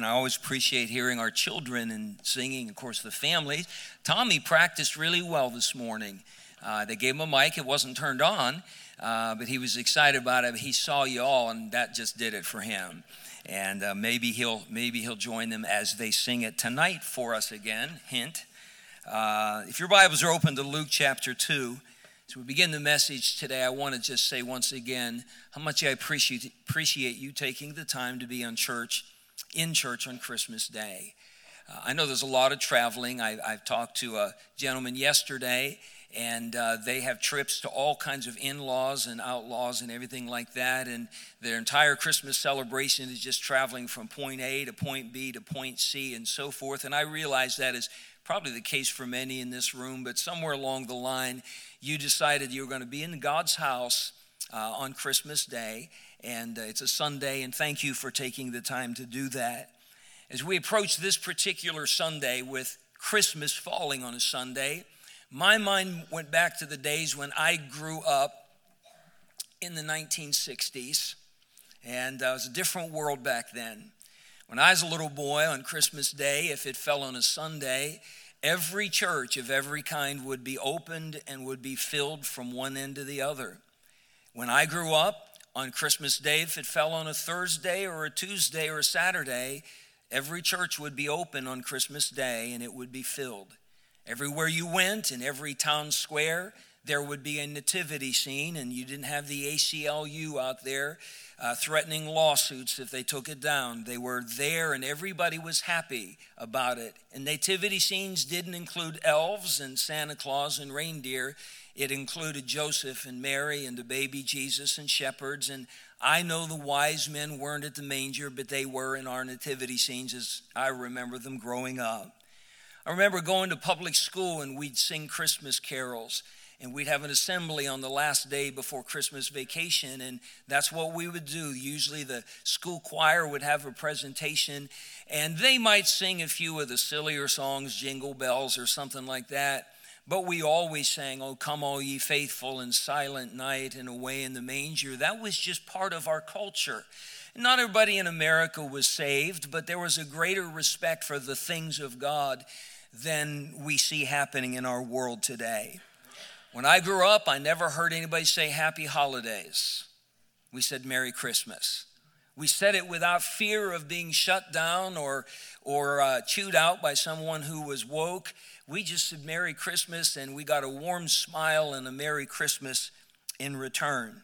And I always appreciate hearing our children and singing, of course, the family. Tommy practiced really well this morning. Uh, they gave him a mic, it wasn't turned on, uh, but he was excited about it. He saw you all, and that just did it for him. And uh, maybe he'll maybe he'll join them as they sing it tonight for us again. Hint. Uh, if your Bibles are open to Luke chapter two, as we begin the message today, I want to just say once again how much I appreciate appreciate you taking the time to be on church in church on Christmas Day. Uh, I know there's a lot of traveling. I, have talked to a gentleman yesterday, and uh, they have trips to all kinds of in laws and outlaws and everything like that. And their entire Christmas celebration is just traveling from point A to point B to point C and so forth. And I realize that is probably the case for many in this room, but somewhere along the line, you decided you were going to be in God's house uh, on Christmas Day and uh, it's a Sunday, and thank you for taking the time to do that. As we approach this particular Sunday with Christmas falling on a Sunday, my mind went back to the days when I grew up in the 1960s, and uh, it was a different world back then. When I was a little boy on Christmas Day, if it fell on a Sunday, every church of every kind would be opened and would be filled from one end to the other. When I grew up, on Christmas Day, if it fell on a Thursday or a Tuesday or a Saturday, every church would be open on Christmas Day and it would be filled. Everywhere you went, in every town square, there would be a nativity scene, and you didn't have the ACLU out there uh, threatening lawsuits if they took it down. They were there, and everybody was happy about it. And nativity scenes didn't include elves and Santa Claus and reindeer. It included Joseph and Mary and the baby Jesus and shepherds. And I know the wise men weren't at the manger, but they were in our nativity scenes as I remember them growing up. I remember going to public school and we'd sing Christmas carols and we'd have an assembly on the last day before Christmas vacation, and that's what we would do. Usually, the school choir would have a presentation, and they might sing a few of the sillier songs, Jingle Bells or something like that. But we always sang, Oh, come, all ye faithful, and silent night, and away in the manger. That was just part of our culture. Not everybody in America was saved, but there was a greater respect for the things of God than we see happening in our world today. When I grew up, I never heard anybody say happy holidays. We said Merry Christmas. We said it without fear of being shut down or, or uh, chewed out by someone who was woke. We just said Merry Christmas and we got a warm smile and a Merry Christmas in return.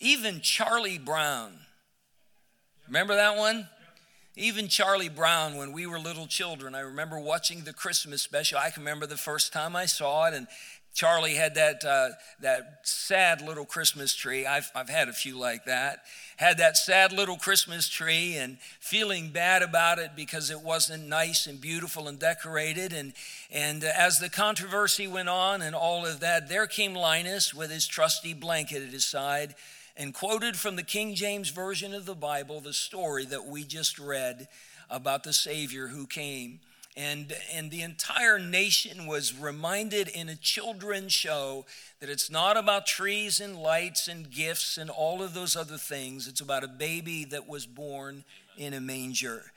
Even Charlie Brown, remember that one? Even Charlie Brown, when we were little children, I remember watching the Christmas special. I can remember the first time I saw it, and Charlie had that, uh, that sad little Christmas tree. I've, I've had a few like that. Had that sad little Christmas tree and feeling bad about it because it wasn't nice and beautiful and decorated. And, and as the controversy went on and all of that, there came Linus with his trusty blanket at his side and quoted from the King James Version of the Bible the story that we just read about the Savior who came and, and the entire nation was reminded in a children's show that it's not about trees and lights and gifts and all of those other things. It's about a baby that was born in a manger.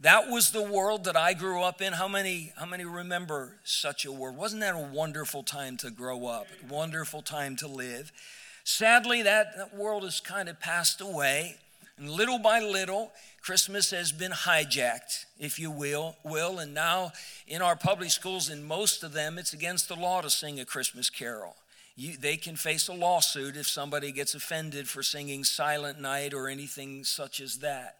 That was the world that I grew up in. How many, how many remember such a world? Wasn't that a wonderful time to grow up? Wonderful time to live. Sadly, that, that world has kind of passed away. And little by little, Christmas has been hijacked, if you will, will, and now in our public schools, in most of them, it's against the law to sing a Christmas carol. You, they can face a lawsuit if somebody gets offended for singing Silent Night or anything such as that.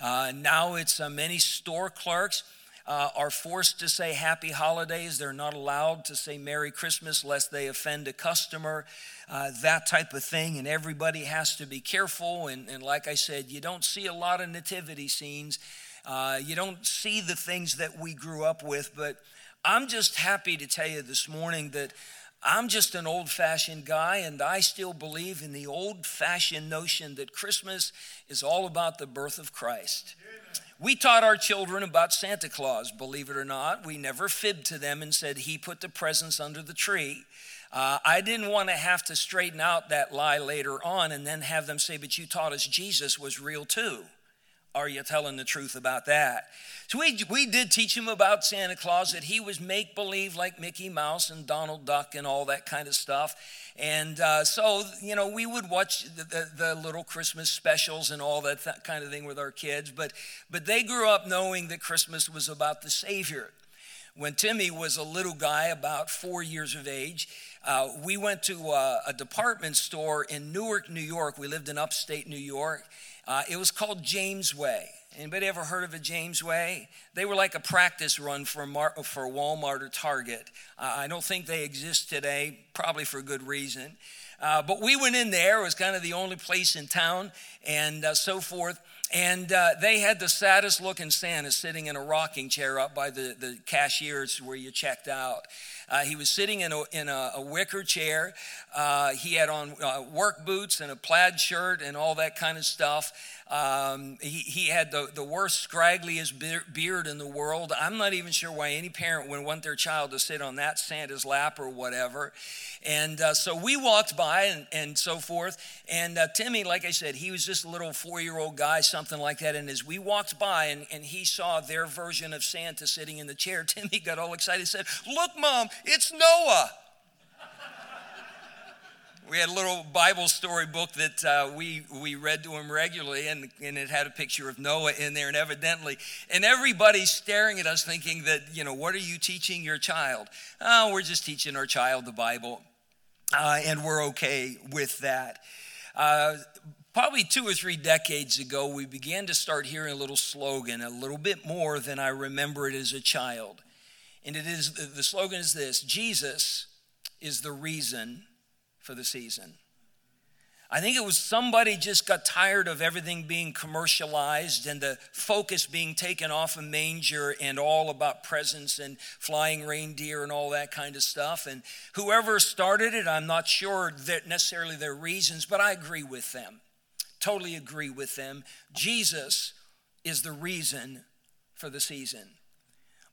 Uh, now it's uh, many store clerks uh, are forced to say happy holidays. They're not allowed to say Merry Christmas lest they offend a customer, uh, that type of thing. And everybody has to be careful. And, and like I said, you don't see a lot of nativity scenes. Uh, you don't see the things that we grew up with. But I'm just happy to tell you this morning that I'm just an old fashioned guy, and I still believe in the old fashioned notion that Christmas is all about the birth of Christ. We taught our children about Santa Claus, believe it or not. We never fibbed to them and said he put the presents under the tree. Uh, I didn't want to have to straighten out that lie later on and then have them say, But you taught us Jesus was real too. are you telling the truth about that? So we, we did teach him about Santa Claus, that he was make believe like Mickey Mouse and Donald Duck and all that kind of stuff. And uh, so, you know, we would watch the, the, the little Christmas specials and all that, that kind of thing with our kids. But, but they grew up knowing that Christmas was about the Savior. When Timmy was a little guy, about four years of age, uh, we went to a, a, department store in Newark, New York. We lived in upstate New York. Uh, it was called Jamesway. Anybody ever heard of a Jamesway? They were like a practice run for, Mar- for Walmart or Target. Uh, I don't think they exist today, probably for good reason. Uh, but we went in there. It was kind of the only place in town and uh, so forth. And uh, they had the saddest looking Santa sitting in a rocking chair up by the, the cashiers where you checked out. Uh, he was sitting in a, in a, a wicker chair. Uh, he had on uh, work boots and a plaid shirt and all that kind of stuff. Um, he, he had the, the worst, scraggliest beard in the world. I'm not even sure why any parent would want their child to sit on that Santa's lap or whatever. And uh, so we walked by and, and so forth. And uh, Timmy, like I said, he was just a little four year old guy, something like that. And as we walked by and, and he saw their version of Santa sitting in the chair, Timmy got all excited and said, Look, Mom, it's Noah we had a little Bible story book that uh, we, we read to him regularly, and, and it had a picture of Noah in there, and evidently, and everybody's staring at us thinking that, you know, what are you teaching your child? Oh, we're just teaching our child the Bible, uh, and we're okay with that. Uh, probably two or three decades ago, we began to start hearing a little slogan, a little bit more than I remember it as a child. And it is the slogan is this Jesus is the reason for the season. I think it was somebody just got tired of everything being commercialized and the focus being taken off a manger and all about presents and flying reindeer and all that kind of stuff. And whoever started it, I'm not sure that necessarily their reasons, but I agree with them. Totally agree with them. Jesus is the reason for the season.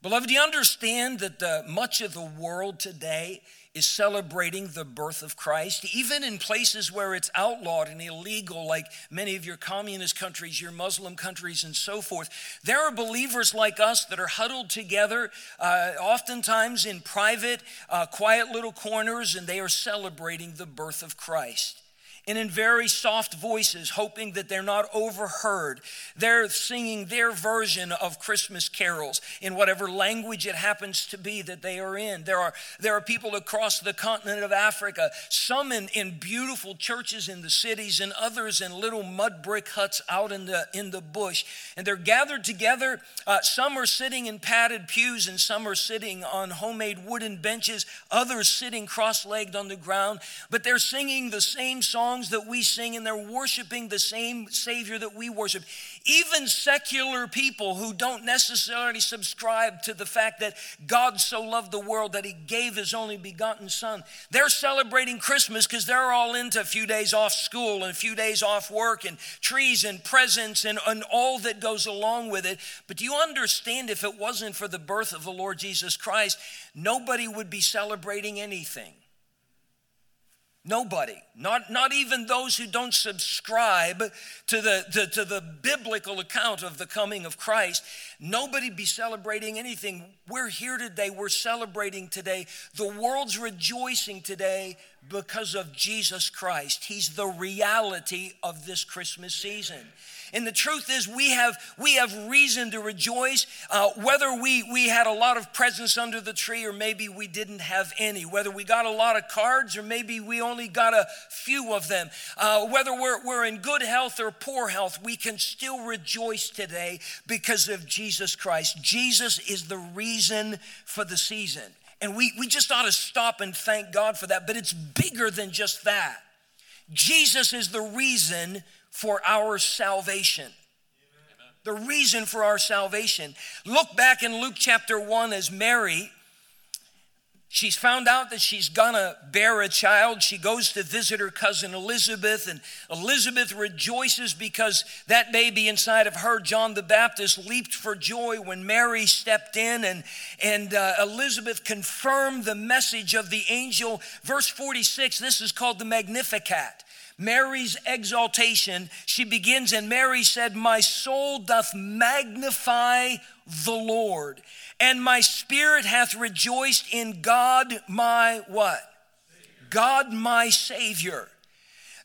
Beloved, do you understand that the, much of the world today is celebrating the birth of Christ, even in places where it's outlawed and illegal, like many of your communist countries, your Muslim countries, and so forth. There are believers like us that are huddled together, uh, oftentimes in private, uh, quiet little corners, and they are celebrating the birth of Christ and in very soft voices, hoping that they're not overheard. They're singing their version of Christmas carols in whatever language it happens to be that they are in. There are, there are people across the continent of Africa, some in, in beautiful churches in the cities, and others in little mud brick huts out in the, in the bush. And they're gathered together. Uh, some are sitting in padded pews, and some are sitting on homemade wooden benches, others sitting cross legged on the ground. But they're singing the same song songs that we sing and they're worshiping the same Savior that we worship. Even secular people who don't necessarily subscribe to the fact that God so loved the world that He gave His only begotten Son, they're celebrating Christmas because they're all into a few days off school and a few days off work and trees and presents and, and all that goes along with it. But do you understand if it wasn't for the birth of the Lord Jesus Christ, nobody would be celebrating anything? Nobody, not, not even those who don't subscribe to the, to, to the biblical account of the coming of Christ, nobody be celebrating anything. We're here today, we're celebrating today. The world's rejoicing today because of Jesus Christ. He's the reality of this Christmas season. And the truth is, we have, we have reason to rejoice, uh, whether we, we had a lot of presents under the tree or maybe we didn't have any, whether we got a lot of cards or maybe we only got a few of them, uh, whether we're, we're in good health or poor health, we can still rejoice today because of Jesus Christ. Jesus is the reason for the season. And we, we just ought to stop and thank God for that. But it's bigger than just that. Jesus is the reason for our salvation. The reason for our salvation. Look back in Luke chapter 1 as Mary She's found out that she's gonna bear a child. She goes to visit her cousin Elizabeth, and Elizabeth rejoices because that baby inside of her, John the Baptist, leaped for joy when Mary stepped in, and, and uh, Elizabeth confirmed the message of the angel. Verse 46, this is called the Magnificat. Mary's exaltation, she begins, and Mary said, My soul doth magnify the Lord, and my spirit hath rejoiced in God my what? God my Savior.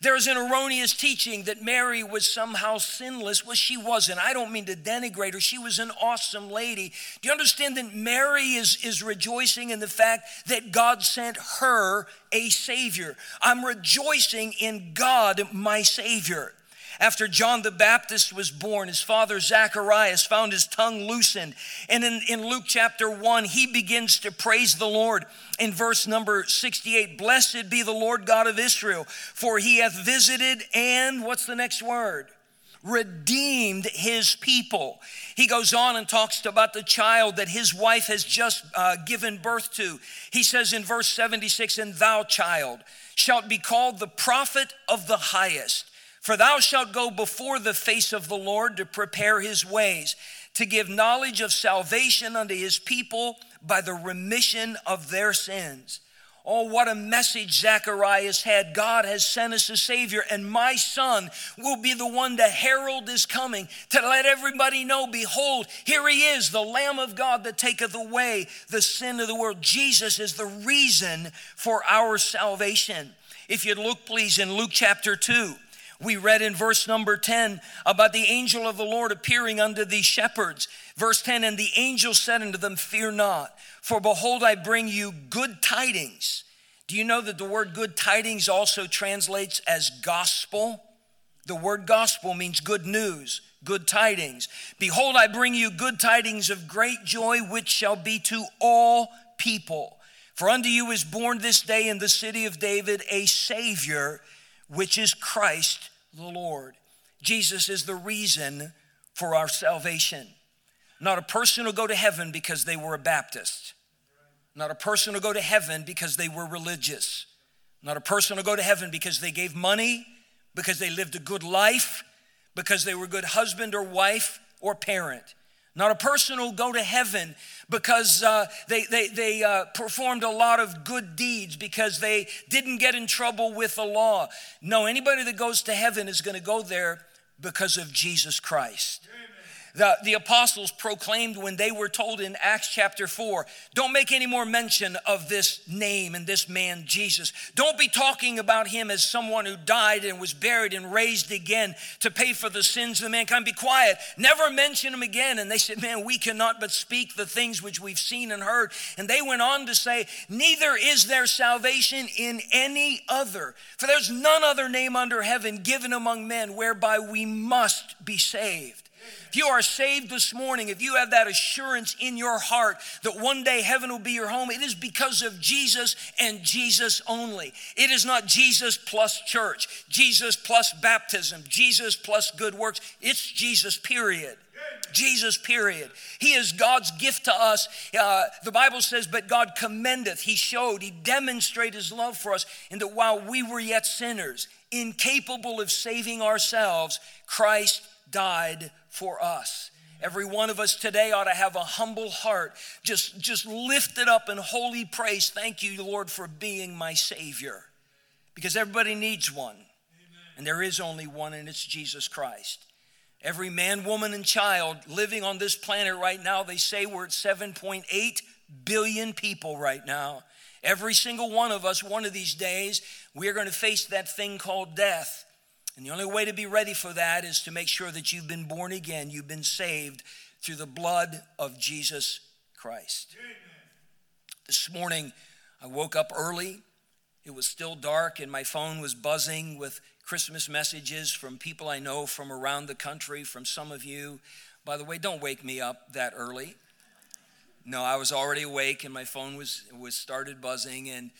There's an erroneous teaching that Mary was somehow sinless. Well, she wasn't. I don't mean to denigrate her. She was an awesome lady. Do you understand that Mary is, is rejoicing in the fact that God sent her a Savior? I'm rejoicing in God, my Savior. After John the Baptist was born, his father Zacharias found his tongue loosened. And in, in Luke chapter 1, he begins to praise the Lord. In verse number 68, blessed be the Lord God of Israel, for he hath visited and what's the next word? redeemed his people. He goes on and talks about the child that his wife has just uh, given birth to. He says in verse 76, And thou, child, shalt be called the prophet of the highest. For thou shalt go before the face of the Lord to prepare his ways, to give knowledge of salvation unto his people by the remission of their sins. Oh, what a message Zacharias had. God has sent us a Savior, and my son will be the one to herald his coming, to let everybody know, behold, here he is, the Lamb of God that taketh away the sin of the world. Jesus is the reason for our salvation. If you'd look, please, in Luke chapter 2. We read in verse number 10 about the angel of the Lord appearing unto these shepherds. Verse 10 And the angel said unto them, Fear not, for behold, I bring you good tidings. Do you know that the word good tidings also translates as gospel? The word gospel means good news, good tidings. Behold, I bring you good tidings of great joy, which shall be to all people. For unto you is born this day in the city of David a Savior which is Christ the Lord. Jesus is the reason for our salvation. Not a person will go to heaven because they were a Baptist. Not a person will go to heaven because they were religious. Not a person will go to heaven because they gave money, because they lived a good life, because they were a good husband or wife or parent. Not a person will go to heaven because uh, they, they, they uh, performed a lot of good deeds, because they didn't get in trouble with the law. No, anybody that goes to heaven is going to go there because of Jesus Christ. The, the apostles proclaimed when they were told in Acts chapter 4 don't make any more mention of this name and this man, Jesus. Don't be talking about him as someone who died and was buried and raised again to pay for the sins of mankind. Be quiet. Never mention him again. And they said, Man, we cannot but speak the things which we've seen and heard. And they went on to say, Neither is there salvation in any other, for there's none other name under heaven given among men whereby we must be saved. If you are saved this morning, if you have that assurance in your heart that one day heaven will be your home, it is because of Jesus and Jesus only. It is not Jesus plus church, Jesus plus baptism, Jesus plus good works. It's Jesus, period. Jesus, period. He is God's gift to us. Uh, the Bible says, But God commendeth, He showed, He demonstrated His love for us, in that while we were yet sinners, incapable of saving ourselves, Christ died for us. Every one of us today ought to have a humble heart, just, just lifted up in holy praise. Thank you, Lord, for being my Savior. Because everybody needs one, Amen. and there is only one, and it's Jesus Christ. Every man, woman, and child living on this planet right now, they say we're at 7.8 billion people right now. Every single one of us, one of these days, we're going to face that thing called death. And the only way to be ready for that is to make sure that you've been born again, you've been saved through the blood of Jesus Christ. Amen. This morning, I woke up early. It was still dark, and my phone was buzzing with Christmas messages from people I know from around the country, from some of you. By the way, don't wake me up that early. No, I was already awake, and my phone was was started buzzing, and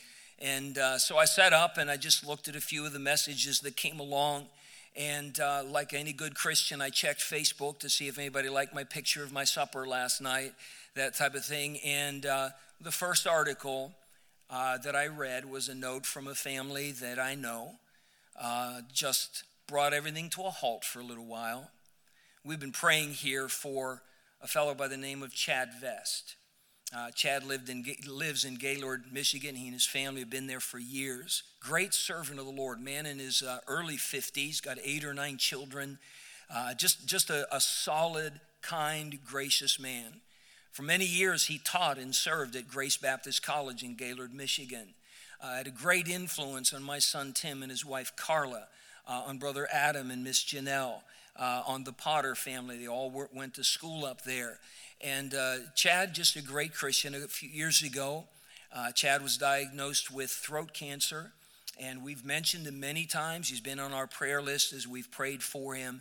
and uh, so I sat up and I just looked at a few of the messages that came along. And uh, like any good Christian, I checked Facebook to see if anybody liked my picture of my supper last night, that type of thing. And uh, the first article uh, that I read was a note from a family that I know, uh, just brought everything to a halt for a little while. We've been praying here for a fellow by the name of Chad Vest. Uh, Chad lived in, lives in Gaylord, Michigan. He and his family have been there for years. Great servant of the Lord, man in his uh, early 50s, got eight or nine children. Uh, just just a, a solid, kind, gracious man. For many years, he taught and served at Grace Baptist College in Gaylord, Michigan. Uh, had a great influence on my son Tim and his wife Carla, uh, on brother Adam and Miss Janelle, uh, on the Potter family. They all went to school up there. And uh, Chad, just a great Christian. A few years ago, uh, Chad was diagnosed with throat cancer, and we've mentioned him many times. He's been on our prayer list as we've prayed for him.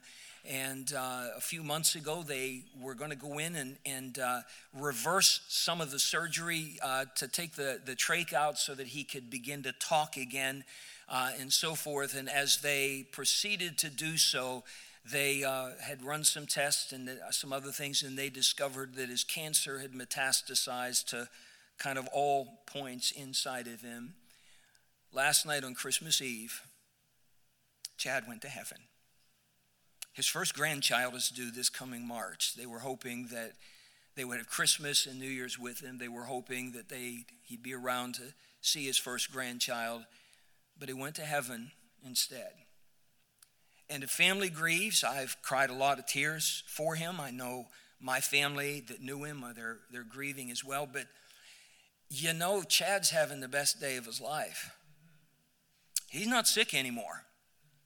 And uh, a few months ago, they were going to go in and, and uh, reverse some of the surgery uh, to take the, the trach out so that he could begin to talk again uh, and so forth. And as they proceeded to do so, they uh, had run some tests and uh, some other things, and they discovered that his cancer had metastasized to kind of all points inside of him. Last night on Christmas Eve, Chad went to heaven. His first grandchild is due this coming March. They were hoping that they would have Christmas and New Year's with him. They were hoping that they, he'd be around to see his first grandchild, but he went to heaven instead. And if family grieves, I've cried a lot of tears for him. I know my family that knew him, uh, they're, they're grieving as well. But you know, Chad's having the best day of his life. He's not sick anymore.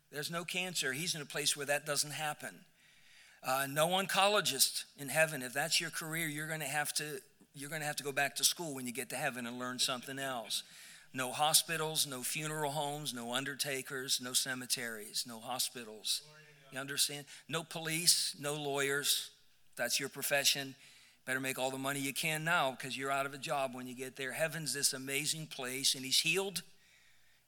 There's no cancer. He's in a place where that doesn't happen. Uh, no oncologist in heaven. If that's your career, you're going to have to you're going to have to go back to school when you get to heaven and learn something else. No hospitals, no funeral homes, no undertakers, no cemeteries, no hospitals. You understand? No police, no lawyers. That's your profession. Better make all the money you can now because you're out of a job when you get there. Heaven's this amazing place, and He's healed.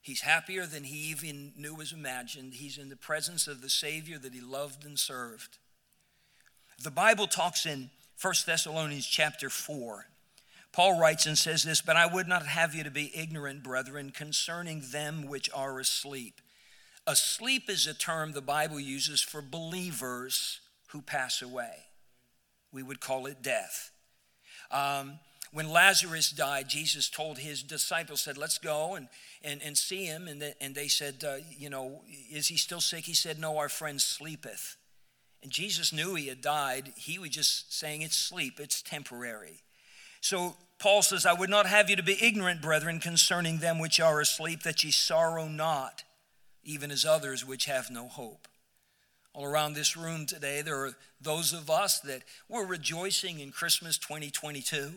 He's happier than he even knew was imagined. He's in the presence of the Savior that he loved and served. The Bible talks in 1 Thessalonians chapter 4 Paul writes and says this, But I would not have you to be ignorant, brethren, concerning them which are asleep. Asleep is a term the Bible uses for believers who pass away. We would call it death. Um, when Lazarus died, Jesus told his disciples, said, let's go and, and, and see him. And, the, and they said, uh, you know, is he still sick? He said, no, our friend sleepeth. And Jesus knew he had died. He was just saying, it's sleep, it's temporary. So Paul says, I would not have you to be ignorant, brethren, concerning them which are asleep, that ye sorrow not, even as others which have no hope. All around this room today, there are those of us that were rejoicing in Christmas 2022.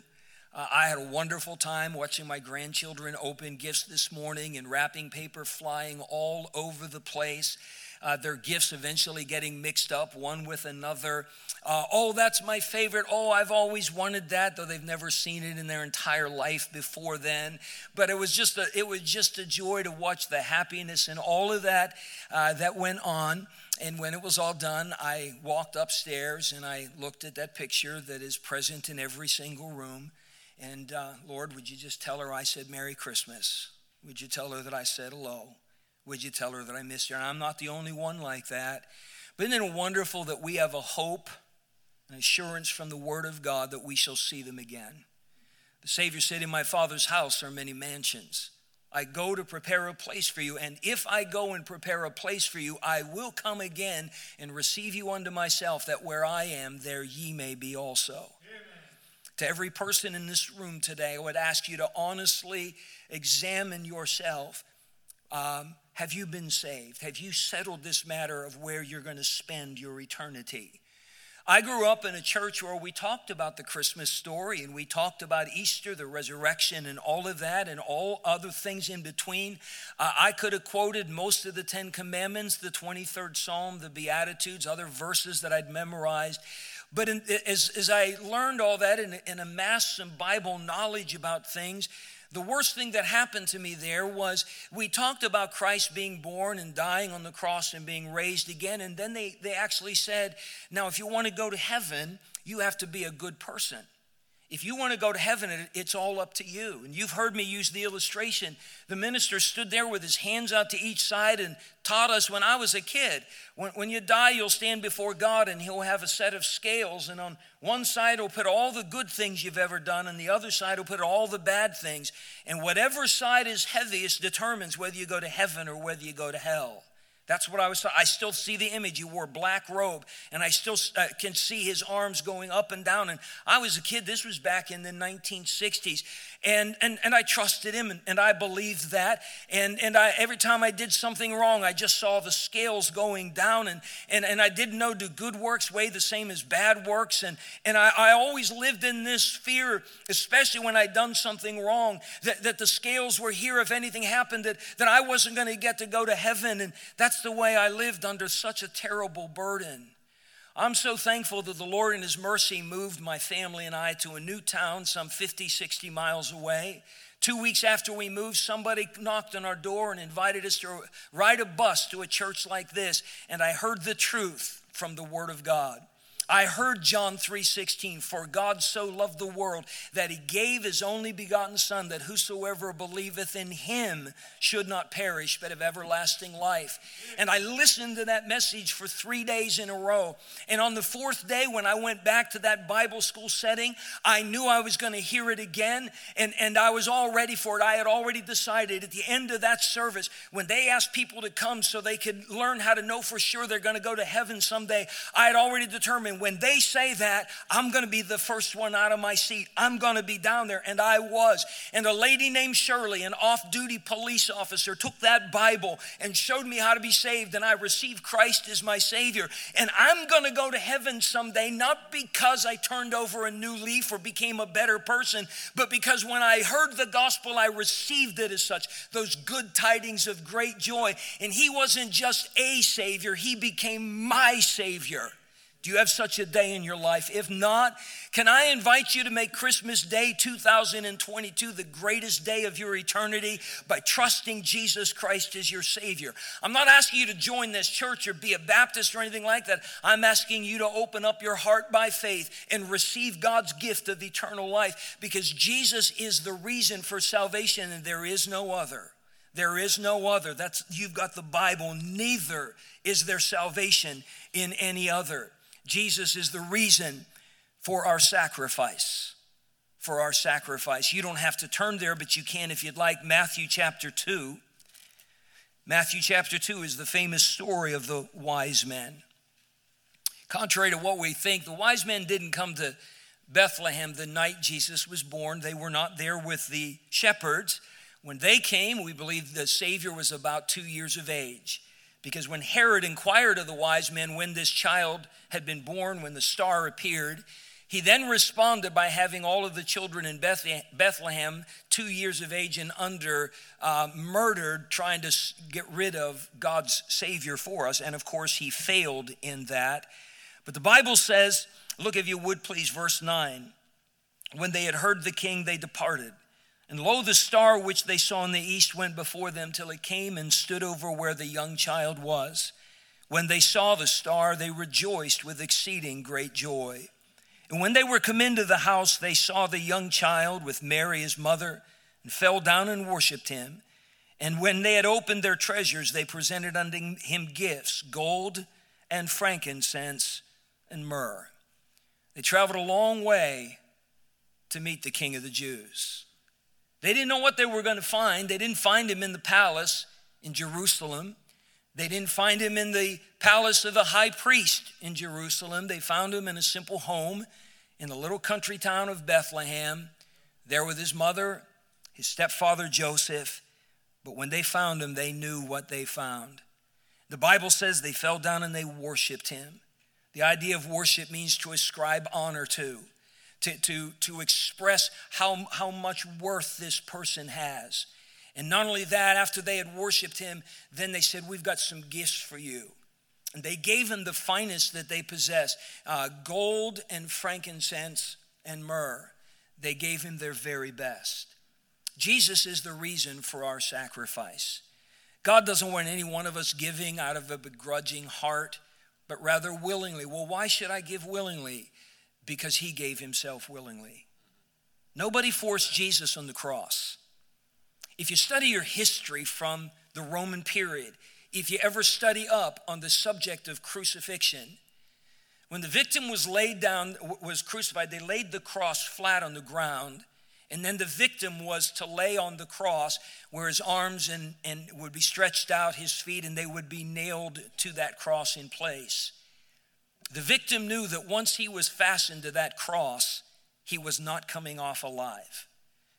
Uh, I had a wonderful time watching my grandchildren open gifts this morning and wrapping paper flying all over the place uh, their gifts eventually getting mixed up one with another. Uh, oh, that's my favorite. Oh, I've always wanted that, though they've never seen it in their entire life before then. But it was just a, it was just a joy to watch the happiness and all of that uh, that went on. And when it was all done, I walked upstairs and I looked at that picture that is present in every single room. And uh, Lord, would you just tell her I said Merry Christmas? Would you tell her that I said hello? Would you tell her that I missed her? And I'm not the only one like that. But isn't it wonderful that we have a hope, an assurance from the Word of God that we shall see them again? The Savior said, In my Father's house are many mansions. I go to prepare a place for you. And if I go and prepare a place for you, I will come again and receive you unto myself, that where I am, there ye may be also. Amen. To every person in this room today, I would ask you to honestly examine yourself. Um, have you been saved? Have you settled this matter of where you're going to spend your eternity? I grew up in a church where we talked about the Christmas story and we talked about Easter, the resurrection, and all of that, and all other things in between. Uh, I could have quoted most of the Ten Commandments, the 23rd Psalm, the Beatitudes, other verses that I'd memorized. But in, as, as I learned all that and, and amassed some Bible knowledge about things, the worst thing that happened to me there was we talked about Christ being born and dying on the cross and being raised again. And then they, they actually said, now, if you want to go to heaven, you have to be a good person. If you want to go to heaven, it's all up to you. And you've heard me use the illustration. The minister stood there with his hands out to each side and taught us when I was a kid. When, when you die, you'll stand before God and He'll have a set of scales. And on one side, He'll put all the good things you've ever done, and the other side, He'll put all the bad things. And whatever side is heaviest determines whether you go to heaven or whether you go to hell. That's what I was. I still see the image. He wore black robe, and I still uh, can see his arms going up and down. And I was a kid. This was back in the 1960s, and and and I trusted him, and, and I believed that. And and I every time I did something wrong, I just saw the scales going down, and and and I didn't know do good works weigh the same as bad works, and and I, I always lived in this fear, especially when I'd done something wrong, that that the scales were here if anything happened, that that I wasn't going to get to go to heaven, and that's the way I lived under such a terrible burden. I'm so thankful that the Lord in His mercy moved my family and I to a new town some 50, 60 miles away. Two weeks after we moved, somebody knocked on our door and invited us to ride a bus to a church like this, and I heard the truth from the Word of God. I heard John 3:16 for God so loved the world that he gave his only begotten son that whosoever believeth in him should not perish but have everlasting life. And I listened to that message for 3 days in a row. And on the fourth day when I went back to that Bible school setting, I knew I was going to hear it again and and I was all ready for it. I had already decided at the end of that service when they asked people to come so they could learn how to know for sure they're going to go to heaven someday, I had already determined and when they say that, I'm going to be the first one out of my seat. I'm going to be down there. And I was. And a lady named Shirley, an off duty police officer, took that Bible and showed me how to be saved. And I received Christ as my Savior. And I'm going to go to heaven someday, not because I turned over a new leaf or became a better person, but because when I heard the gospel, I received it as such those good tidings of great joy. And He wasn't just a Savior, He became my Savior. Do you have such a day in your life? If not, can I invite you to make Christmas Day 2022 the greatest day of your eternity by trusting Jesus Christ as your Savior? I'm not asking you to join this church or be a Baptist or anything like that. I'm asking you to open up your heart by faith and receive God's gift of eternal life because Jesus is the reason for salvation and there is no other. There is no other. That's you've got the Bible. Neither is there salvation in any other. Jesus is the reason for our sacrifice. For our sacrifice. You don't have to turn there, but you can if you'd like. Matthew chapter 2. Matthew chapter 2 is the famous story of the wise men. Contrary to what we think, the wise men didn't come to Bethlehem the night Jesus was born. They were not there with the shepherds. When they came, we believe the Savior was about two years of age. Because when Herod inquired of the wise men when this child had been born, when the star appeared, he then responded by having all of the children in Bethlehem, two years of age and under, uh, murdered, trying to get rid of God's Savior for us. And of course, he failed in that. But the Bible says, look if you would please, verse 9. When they had heard the king, they departed. And lo, the star which they saw in the east went before them till it came and stood over where the young child was. When they saw the star, they rejoiced with exceeding great joy. And when they were come into the house, they saw the young child with Mary his mother, and fell down and worshipped him. And when they had opened their treasures, they presented unto him gifts gold and frankincense and myrrh. They traveled a long way to meet the King of the Jews. They didn't know what they were going to find. They didn't find him in the palace in Jerusalem. They didn't find him in the palace of the high priest in Jerusalem. They found him in a simple home in the little country town of Bethlehem, there with his mother, his stepfather Joseph. But when they found him, they knew what they found. The Bible says they fell down and they worshiped him. The idea of worship means to ascribe honor to to, to, to express how, how much worth this person has. And not only that, after they had worshiped him, then they said, We've got some gifts for you. And they gave him the finest that they possessed uh, gold and frankincense and myrrh. They gave him their very best. Jesus is the reason for our sacrifice. God doesn't want any one of us giving out of a begrudging heart, but rather willingly. Well, why should I give willingly? Because he gave himself willingly. Nobody forced Jesus on the cross. If you study your history from the Roman period, if you ever study up on the subject of crucifixion, when the victim was laid down, was crucified, they laid the cross flat on the ground. And then the victim was to lay on the cross where his arms and, and would be stretched out, his feet, and they would be nailed to that cross in place. The victim knew that once he was fastened to that cross, he was not coming off alive.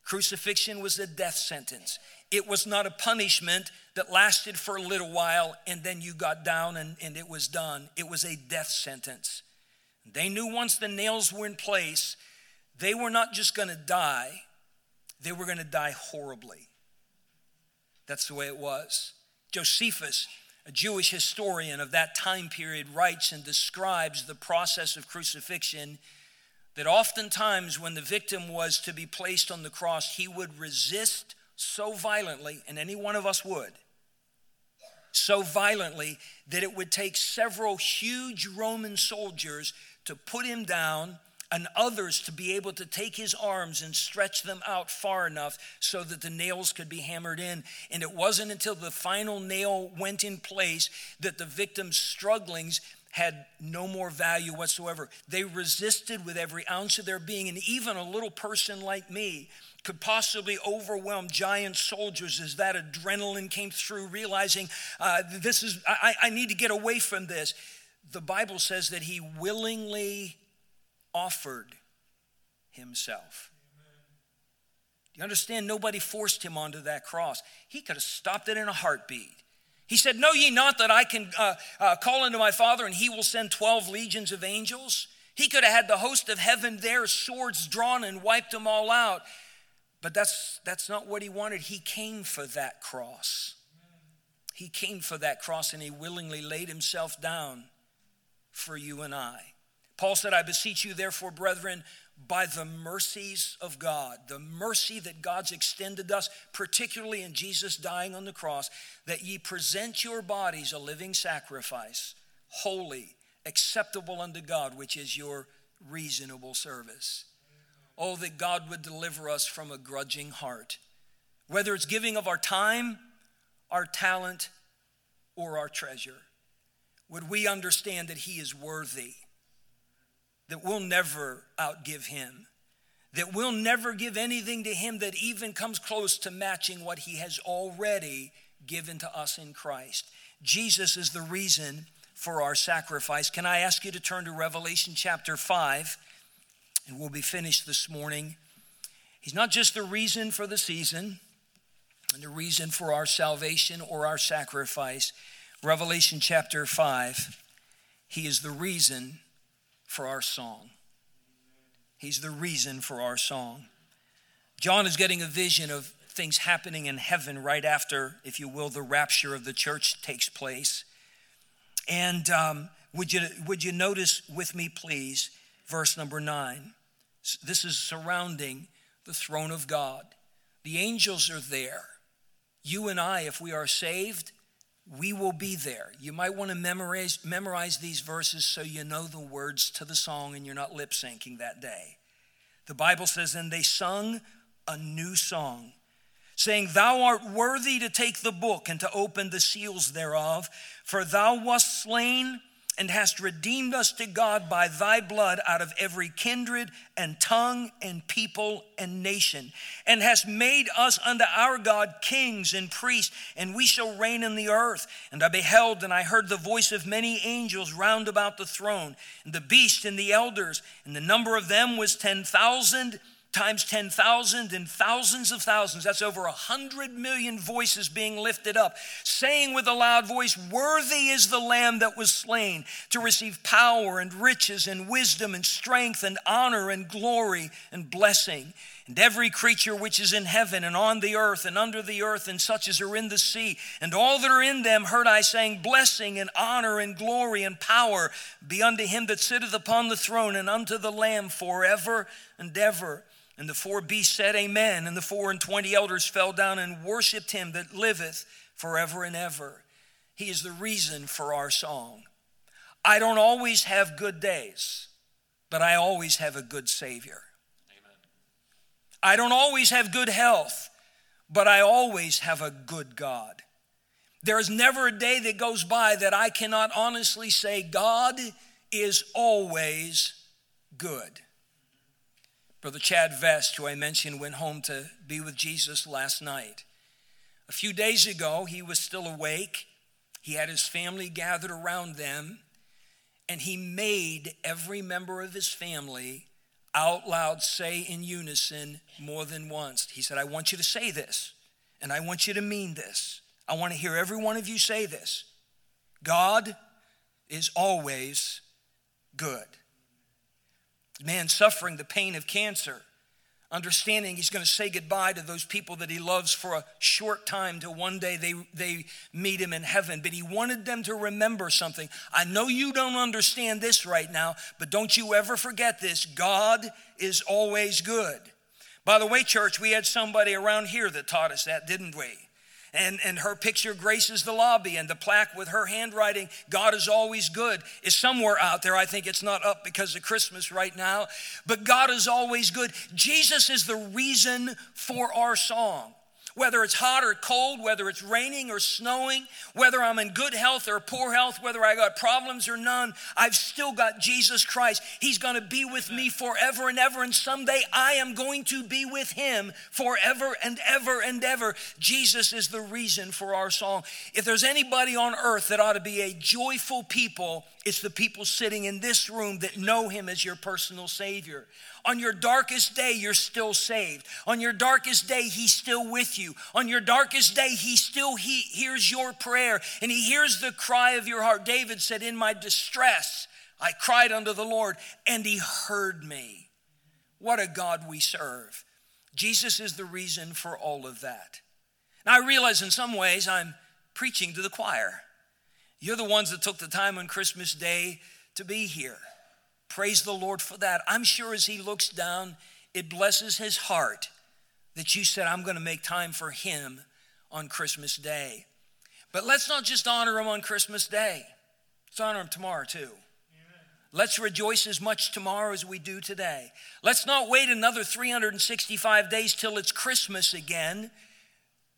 Crucifixion was a death sentence. It was not a punishment that lasted for a little while and then you got down and, and it was done. It was a death sentence. They knew once the nails were in place, they were not just going to die, they were going to die horribly. That's the way it was. Josephus, a Jewish historian of that time period, writes and describes the process of crucifixion that oftentimes when the victim was to be placed on the cross, he would resist so violently, and any one of us would, so violently that it would take several huge Roman soldiers to put him down and others to be able to take his arms and stretch them out far enough so that the nails could be hammered in. And it wasn't until the final nail went in place that the victim's strugglings had no more value whatsoever. They resisted with every ounce of their being, and even a little person like me could possibly overwhelm giant soldiers as that adrenaline came through, realizing uh, this is, I, I need to get away from this. The Bible says that he willingly offered himself. Do you understand? Nobody forced him onto that cross. He could have stopped it in a heartbeat. He said, Know ye not that I can uh, uh, call unto my Father and he will send 12 legions of angels? He could have had the host of heaven there, swords drawn, and wiped them all out. But that's, that's not what he wanted. He came for that cross. He came for that cross and he willingly laid himself down for you and I. Paul said, I beseech you, therefore, brethren, by the mercies of God, the mercy that God's extended us, particularly in Jesus dying on the cross, that ye present your bodies a living sacrifice, holy, acceptable unto God, which is your reasonable service. Oh, that God would deliver us from a grudging heart, whether it's giving of our time, our talent, or our treasure. Would we understand that He is worthy? That we'll never outgive him, that we'll never give anything to him that even comes close to matching what he has already given to us in Christ. Jesus is the reason for our sacrifice. Can I ask you to turn to Revelation chapter 5? And we'll be finished this morning. He's not just the reason for the season and the reason for our salvation or our sacrifice. Revelation chapter 5, He is the reason for our song. He's the reason for our song. John is getting a vision of things happening in heaven right after, if you will, the rapture of the church takes place. And um, would, you, would you notice with me, please, verse number nine? This is surrounding the throne of God. The angels are there. You and I, if we are saved, we will be there. You might want to memorize, memorize these verses so you know the words to the song and you're not lip syncing that day. The Bible says, And they sung a new song, saying, Thou art worthy to take the book and to open the seals thereof, for thou wast slain and hast redeemed us to God by thy blood out of every kindred and tongue and people and nation, and hast made us unto our God kings and priests, and we shall reign in the earth. And I beheld and I heard the voice of many angels round about the throne, and the beast and the elders, and the number of them was ten thousand times 10,000 and thousands of thousands. That's over a hundred million voices being lifted up, saying with a loud voice, Worthy is the Lamb that was slain to receive power and riches and wisdom and strength and honor and glory and blessing. And every creature which is in heaven and on the earth and under the earth and such as are in the sea, and all that are in them, heard I saying, Blessing and honor and glory and power be unto him that sitteth upon the throne and unto the Lamb forever and ever. And the four beasts said, Amen. And the four and twenty elders fell down and worshiped him that liveth forever and ever. He is the reason for our song. I don't always have good days, but I always have a good Savior. Amen. I don't always have good health, but I always have a good God. There is never a day that goes by that I cannot honestly say, God is always good. Brother Chad Vest, who I mentioned, went home to be with Jesus last night. A few days ago, he was still awake. He had his family gathered around them, and he made every member of his family out loud say in unison more than once. He said, I want you to say this, and I want you to mean this. I want to hear every one of you say this God is always good. Man suffering the pain of cancer understanding he's going to say goodbye to those people that he loves for a short time till one day they, they meet him in heaven. But he wanted them to remember something. I know you don't understand this right now, but don't you ever forget this God is always good. By the way, church, we had somebody around here that taught us that, didn't we? And, and her picture graces the lobby, and the plaque with her handwriting, God is always good, is somewhere out there. I think it's not up because of Christmas right now, but God is always good. Jesus is the reason for our song. Whether it's hot or cold, whether it's raining or snowing, whether I'm in good health or poor health, whether I got problems or none, I've still got Jesus Christ. He's going to be with me forever and ever. And someday I am going to be with him forever and ever and ever. Jesus is the reason for our song. If there's anybody on earth that ought to be a joyful people, it's the people sitting in this room that know him as your personal Savior. On your darkest day, you're still saved. On your darkest day, He's still with you. On your darkest day, He still he hears your prayer and He hears the cry of your heart. David said, In my distress, I cried unto the Lord and He heard me. What a God we serve. Jesus is the reason for all of that. Now, I realize in some ways I'm preaching to the choir. You're the ones that took the time on Christmas Day to be here. Praise the Lord for that. I'm sure as He looks down, it blesses His heart that you said, I'm going to make time for Him on Christmas Day. But let's not just honor Him on Christmas Day, let's honor Him tomorrow too. Let's rejoice as much tomorrow as we do today. Let's not wait another 365 days till it's Christmas again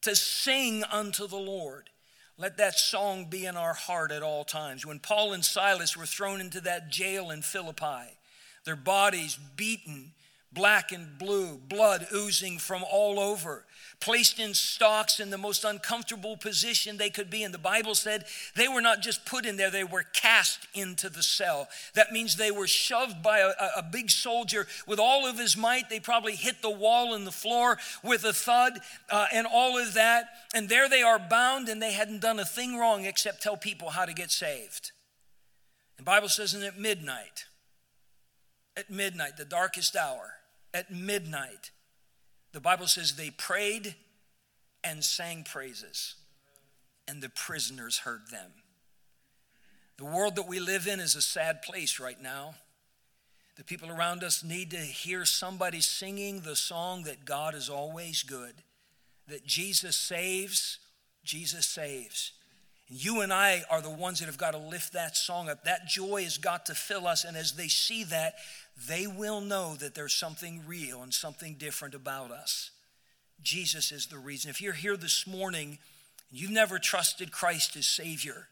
to sing unto the Lord. Let that song be in our heart at all times. When Paul and Silas were thrown into that jail in Philippi, their bodies beaten, black and blue, blood oozing from all over, placed in stocks in the most uncomfortable position they could be in. The Bible said they were not just put in there, they were cast into the cell. That means they were shoved by a, a big soldier with all of his might. They probably hit the wall and the floor with a thud uh, and all of that. And there they are bound, and they hadn't done a thing wrong except tell people how to get saved. The Bible says, and at midnight, at midnight, the darkest hour, at midnight, the Bible says they prayed and sang praises, and the prisoners heard them. The world that we live in is a sad place right now. The people around us need to hear somebody singing the song that God is always good, that Jesus saves, Jesus saves. You and I are the ones that have got to lift that song up. That joy has got to fill us. And as they see that, they will know that there's something real and something different about us. Jesus is the reason. If you're here this morning and you've never trusted Christ as Savior,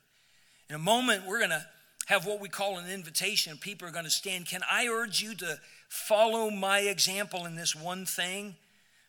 in a moment we're going to have what we call an invitation. People are going to stand. Can I urge you to follow my example in this one thing?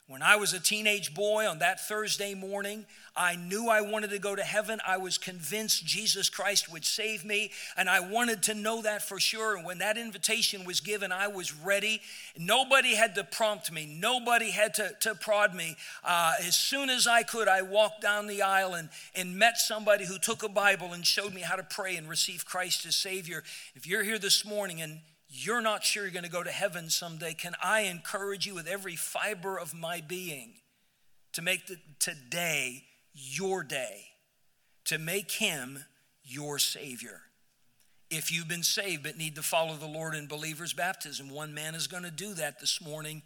When I was a teenage boy on that Thursday morning, I knew I wanted to go to heaven. I was convinced Jesus Christ would save me, and I wanted to know that for sure. And when that invitation was given, I was ready. Nobody had to prompt me, nobody had to, to prod me. Uh, as soon as I could, I walked down the aisle and, and met somebody who took a Bible and showed me how to pray and receive Christ as Savior. If you're here this morning and you're not sure you're going to go to heaven someday, can I encourage you with every fiber of my being to make the, today your day, to make him your Savior? If you've been saved but need to follow the Lord in believer's baptism, one man is going to do that this morning.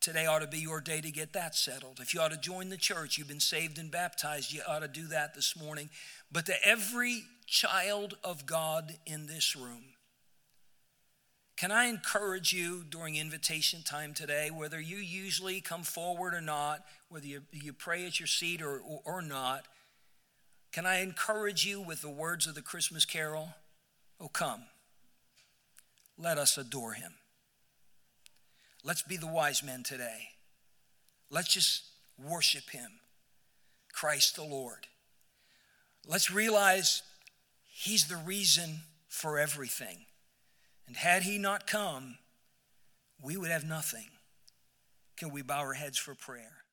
Today ought to be your day to get that settled. If you ought to join the church, you've been saved and baptized, you ought to do that this morning. But to every child of God in this room, Can I encourage you during invitation time today, whether you usually come forward or not, whether you, you pray at your seat or, or, or not, can I encourage you with the words of the Christmas carol? Oh, come, let us adore him. Let's be the wise men today. Let's just worship him, Christ the Lord. Let's realize he's the reason for everything. And had he not come, we would have nothing. Can we bow our heads for prayer?